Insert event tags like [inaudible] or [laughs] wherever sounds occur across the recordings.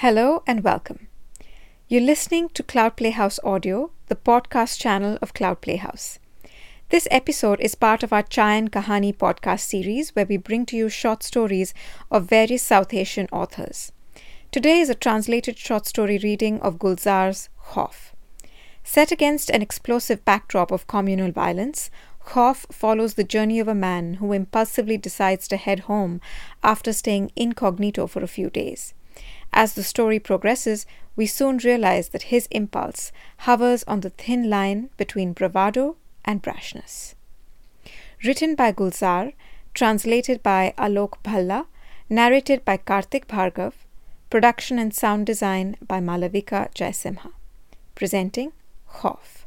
Hello and welcome. You're listening to Cloud Playhouse Audio, the podcast channel of Cloud Playhouse. This episode is part of our Chayan Kahani podcast series where we bring to you short stories of various South Asian authors. Today is a translated short story reading of Gulzar's Khauf. Set against an explosive backdrop of communal violence, Khauf follows the journey of a man who impulsively decides to head home after staying incognito for a few days. As the story progresses, we soon realize that his impulse hovers on the thin line between bravado and brashness. Written by Gulzar, translated by Alok Bhalla, narrated by Kartik Bhargav, production and sound design by Malavika Jaisimha. Presenting Khauf.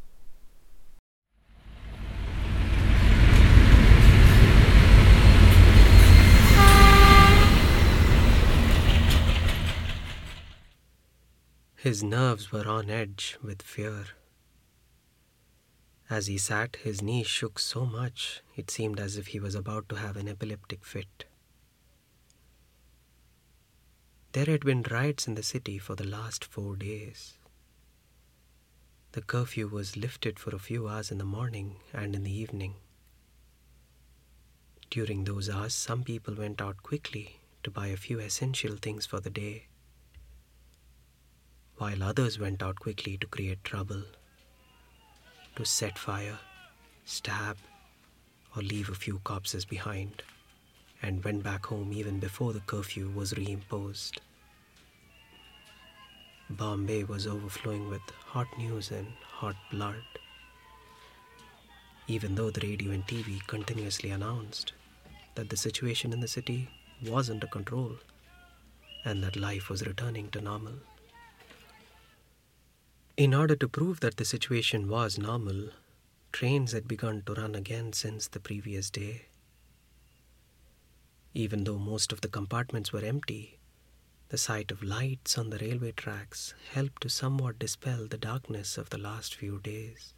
His nerves were on edge with fear. As he sat, his knees shook so much it seemed as if he was about to have an epileptic fit. There had been riots in the city for the last four days. The curfew was lifted for a few hours in the morning and in the evening. During those hours, some people went out quickly to buy a few essential things for the day while others went out quickly to create trouble, to set fire, stab, or leave a few corpses behind, and went back home even before the curfew was reimposed. Bombay was overflowing with hot news and hot blood. Even though the radio and TV continuously announced that the situation in the city was under control and that life was returning to normal. In order to prove that the situation was normal, trains had begun to run again since the previous day. Even though most of the compartments were empty, the sight of lights on the railway tracks helped to somewhat dispel the darkness of the last few days.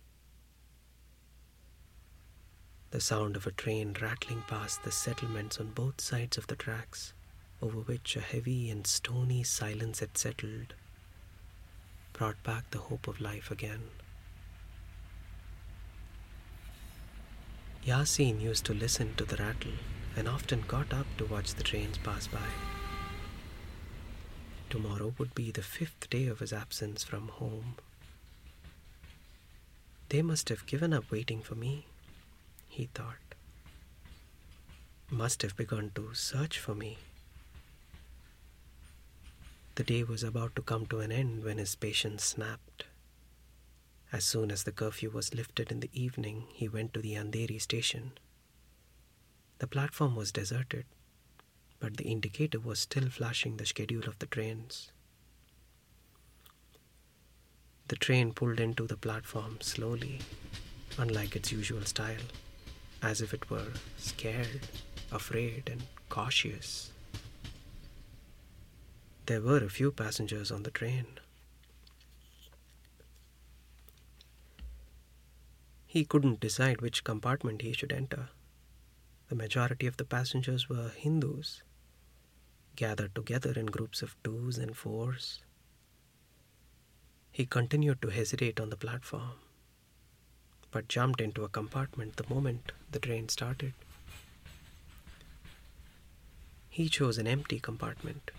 The sound of a train rattling past the settlements on both sides of the tracks, over which a heavy and stony silence had settled, brought back the hope of life again. Yasin used to listen to the rattle and often got up to watch the trains pass by. Tomorrow would be the fifth day of his absence from home. They must have given up waiting for me, he thought. Must have begun to search for me. The day was about to come to an end when his patience snapped. As soon as the curfew was lifted in the evening, he went to the Andheri station. The platform was deserted, but the indicator was still flashing the schedule of the trains. The train pulled into the platform slowly, unlike its usual style, as if it were scared, afraid, and cautious. There were a few passengers on the train. He couldn't decide which compartment he should enter. The majority of the passengers were Hindus, gathered together in groups of twos and fours. He continued to hesitate on the platform, but jumped into a compartment the moment the train started. He chose an empty compartment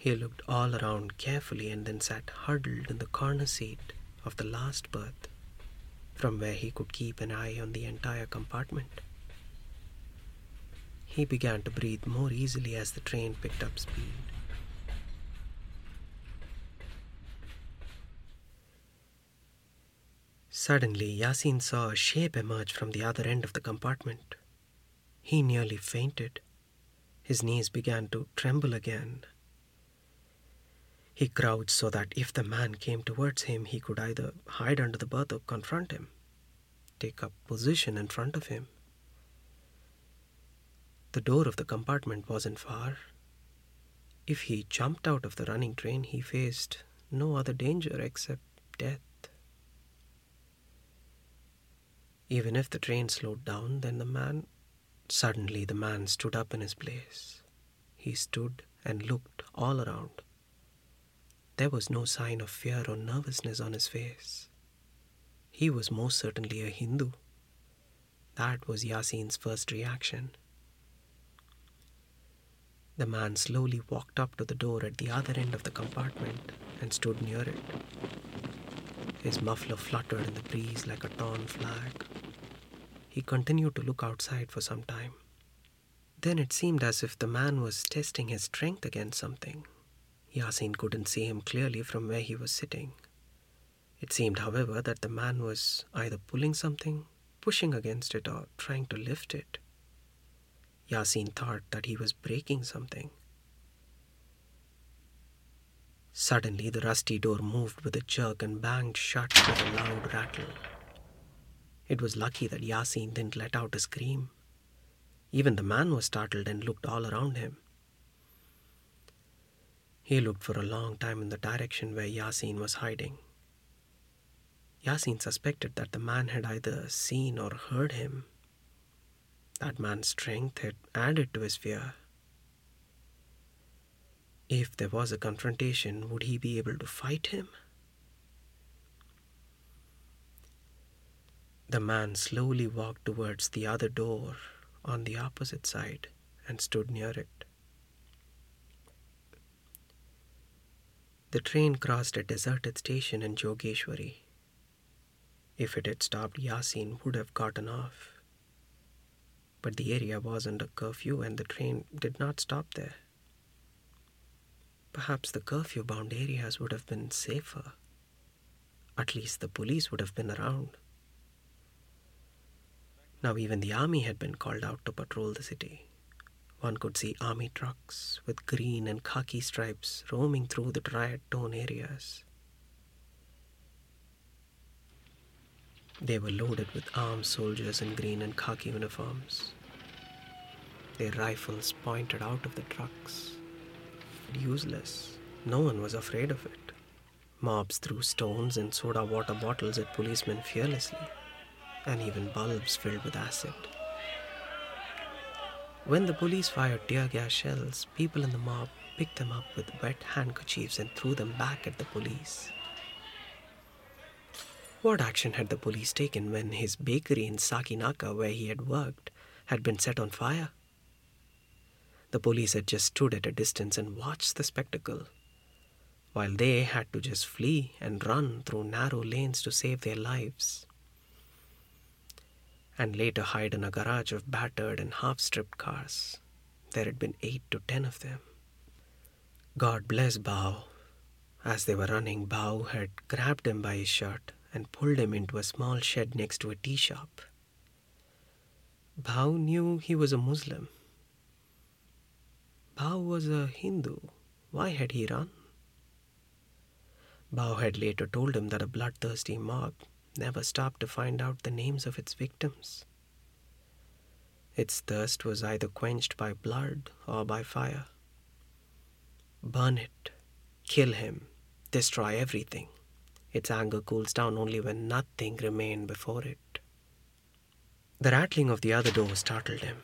he looked all around carefully and then sat huddled in the corner seat of the last berth, from where he could keep an eye on the entire compartment. He began to breathe more easily as the train picked up speed. Suddenly, Yasin saw a shape emerge from the other end of the compartment. He nearly fainted. His knees began to tremble again he crouched so that if the man came towards him, he could either hide under the berth or confront him, take up position in front of him. The door of the compartment wasn't far. If he jumped out of the running train, he faced no other danger except death. Even if the train slowed down, then the man. Suddenly, the man stood up in his place. He stood and looked all around. There was no sign of fear or nervousness on his face. He was most certainly a Hindu. That was Yasin's first reaction. The man slowly walked up to the door at the other end of the compartment and stood near it. His muffler fluttered in the breeze like a torn flag. He continued to look outside for some time. Then it seemed as if the man was testing his strength against something. Yasin couldn't see him clearly from where he was sitting. It seemed, however, that the man was either pulling something, pushing against it, or trying to lift it. Yasin thought that he was breaking something. Suddenly, the rusty door moved with a jerk and banged shut with a loud rattle. It was lucky that Yasin didn't let out a scream. Even the man was startled and looked all around him. He looked for a long time in the direction where Yasin was hiding. Yasin suspected that the man had either seen or heard him. That man's strength had added to his fear. If there was a confrontation, would he be able to fight him? The man slowly walked towards the other door on the opposite side and stood near it. The train crossed a deserted station in Jogeshwari. If it had stopped, Yasin would have gotten off. But the area was under curfew and the train did not stop there. Perhaps the curfew bound areas would have been safer. At least the police would have been around. Now, even the army had been called out to patrol the city. One could see army trucks with green and khaki stripes roaming through the riot torn areas. They were loaded with armed soldiers in green and khaki uniforms. Their rifles pointed out of the trucks. Useless. No one was afraid of it. Mobs threw stones and soda water bottles at policemen fearlessly, and even bulbs filled with acid. When the police fired tear gas shells, people in the mob picked them up with wet handkerchiefs and threw them back at the police. What action had the police taken when his bakery in Sakinaka, where he had worked, had been set on fire? The police had just stood at a distance and watched the spectacle, while they had to just flee and run through narrow lanes to save their lives and later hide in a garage of battered and half stripped cars. There had been eight to ten of them. God bless Bhau. As they were running, Bhau had grabbed him by his shirt and pulled him into a small shed next to a tea shop. Bhau knew he was a Muslim. Bhau was a Hindu. Why had he run? Bhau had later told him that a bloodthirsty mob never stopped to find out the names of its victims. Its thirst was either quenched by blood or by fire. Burn it, kill him, destroy everything. Its anger cools down only when nothing remained before it. The rattling of the other door startled him.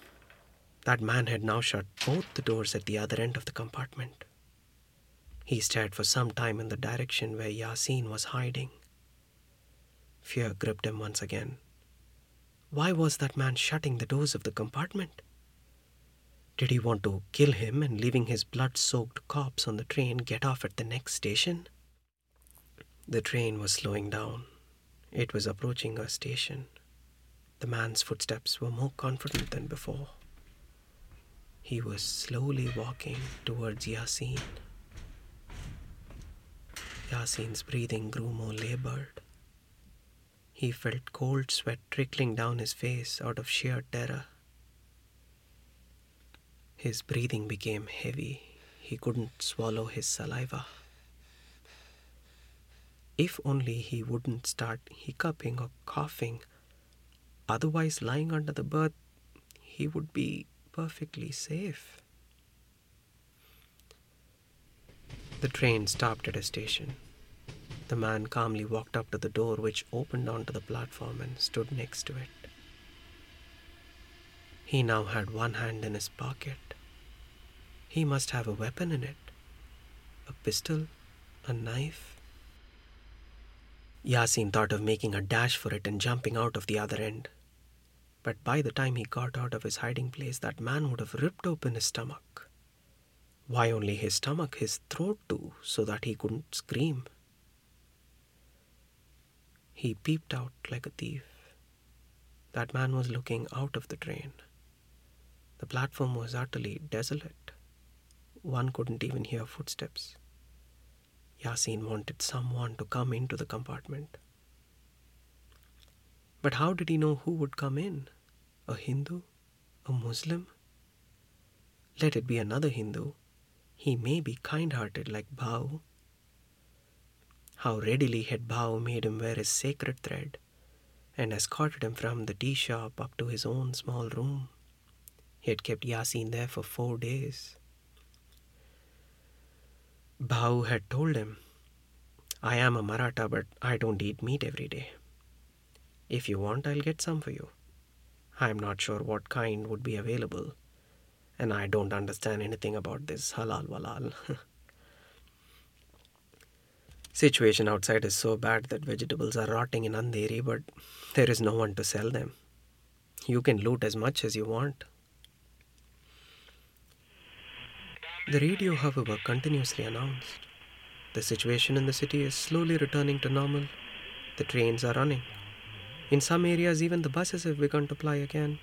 That man had now shut both the doors at the other end of the compartment. He stared for some time in the direction where Yasin was hiding. Fear gripped him once again. Why was that man shutting the doors of the compartment? Did he want to kill him and, leaving his blood soaked corpse on the train, get off at the next station? The train was slowing down. It was approaching a station. The man's footsteps were more confident than before. He was slowly walking towards Yasin. Yasin's breathing grew more labored. He felt cold sweat trickling down his face out of sheer terror. His breathing became heavy. He couldn't swallow his saliva. If only he wouldn't start hiccuping or coughing. Otherwise, lying under the berth, he would be perfectly safe. The train stopped at a station. The man calmly walked up to the door, which opened onto the platform, and stood next to it. He now had one hand in his pocket. He must have a weapon in it a pistol, a knife. Yasin thought of making a dash for it and jumping out of the other end. But by the time he got out of his hiding place, that man would have ripped open his stomach. Why only his stomach? His throat too, so that he couldn't scream. He peeped out like a thief. That man was looking out of the train. The platform was utterly desolate. One couldn't even hear footsteps. Yasin wanted someone to come into the compartment. But how did he know who would come in? A Hindu? A Muslim? Let it be another Hindu. He may be kind hearted like Bhau. How readily had Bhau made him wear his sacred thread and escorted him from the tea shop up to his own small room. He had kept Yasin there for four days. Bhau had told him, I am a Maratha, but I don't eat meat every day. If you want, I'll get some for you. I'm not sure what kind would be available, and I don't understand anything about this halal walal. [laughs] Situation outside is so bad that vegetables are rotting in Andheri, but there is no one to sell them. You can loot as much as you want. The radio, however, continuously announced the situation in the city is slowly returning to normal. The trains are running. In some areas, even the buses have begun to ply again.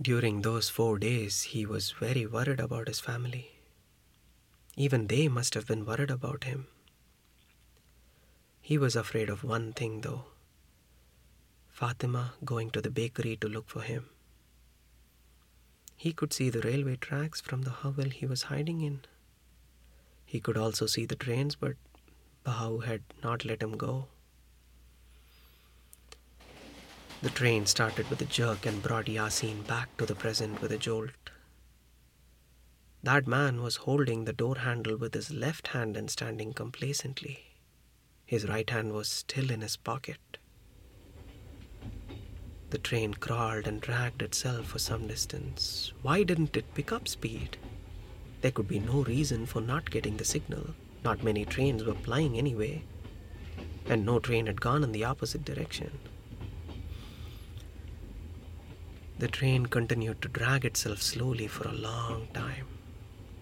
During those four days, he was very worried about his family. Even they must have been worried about him. He was afraid of one thing, though Fatima going to the bakery to look for him. He could see the railway tracks from the hovel he was hiding in. He could also see the trains, but Bhau had not let him go. The train started with a jerk and brought Yasin back to the present with a jolt. That man was holding the door handle with his left hand and standing complacently. His right hand was still in his pocket. The train crawled and dragged itself for some distance. Why didn't it pick up speed? There could be no reason for not getting the signal. Not many trains were plying anyway, and no train had gone in the opposite direction. The train continued to drag itself slowly for a long time.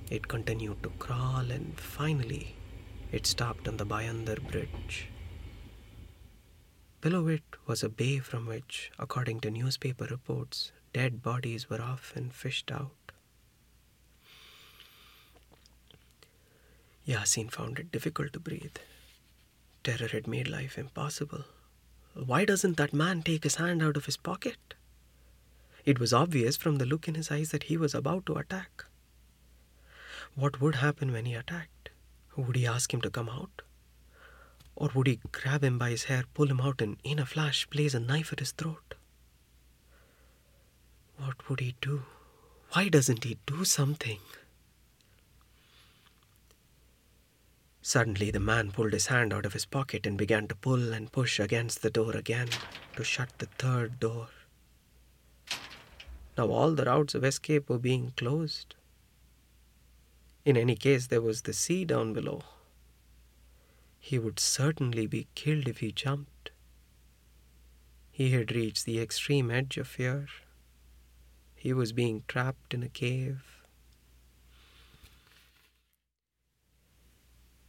It continued to crawl and finally it stopped on the Bhayandar Bridge. Below it was a bay from which, according to newspaper reports, dead bodies were often fished out. Yasin found it difficult to breathe. Terror had made life impossible. Why doesn't that man take his hand out of his pocket? It was obvious from the look in his eyes that he was about to attack. What would happen when he attacked? Would he ask him to come out? Or would he grab him by his hair, pull him out, and in a flash place a knife at his throat? What would he do? Why doesn't he do something? Suddenly, the man pulled his hand out of his pocket and began to pull and push against the door again to shut the third door. Now, all the routes of escape were being closed. In any case, there was the sea down below. He would certainly be killed if he jumped. He had reached the extreme edge of fear. He was being trapped in a cave.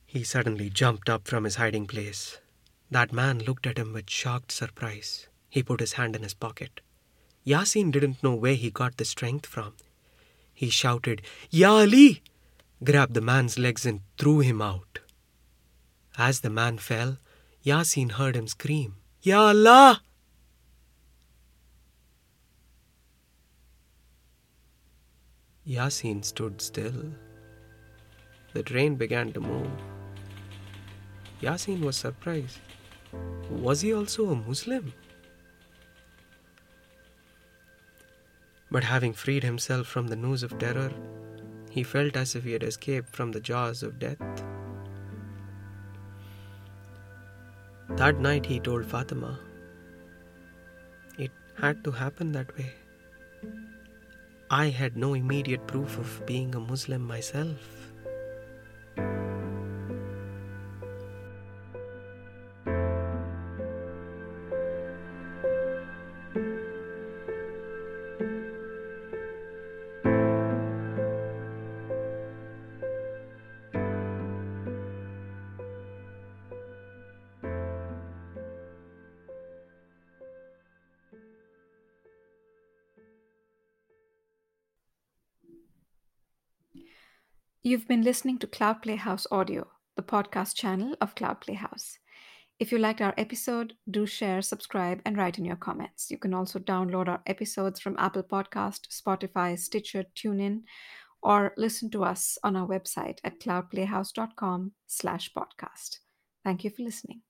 He suddenly jumped up from his hiding place. That man looked at him with shocked surprise. He put his hand in his pocket. Yasin didn't know where he got the strength from. He shouted, Ya Ali! Grabbed the man's legs and threw him out. As the man fell, Yasin heard him scream, Ya Allah! Yasin stood still. The train began to move. Yasin was surprised. Was he also a Muslim? But having freed himself from the noose of terror, he felt as if he had escaped from the jaws of death. That night he told Fatima, it had to happen that way. I had no immediate proof of being a Muslim myself. You've been listening to Cloud Playhouse Audio, the podcast channel of Cloud Playhouse. If you liked our episode, do share, subscribe, and write in your comments. You can also download our episodes from Apple Podcast, Spotify, Stitcher, TuneIn, or listen to us on our website at cloudplayhouse.com slash podcast. Thank you for listening.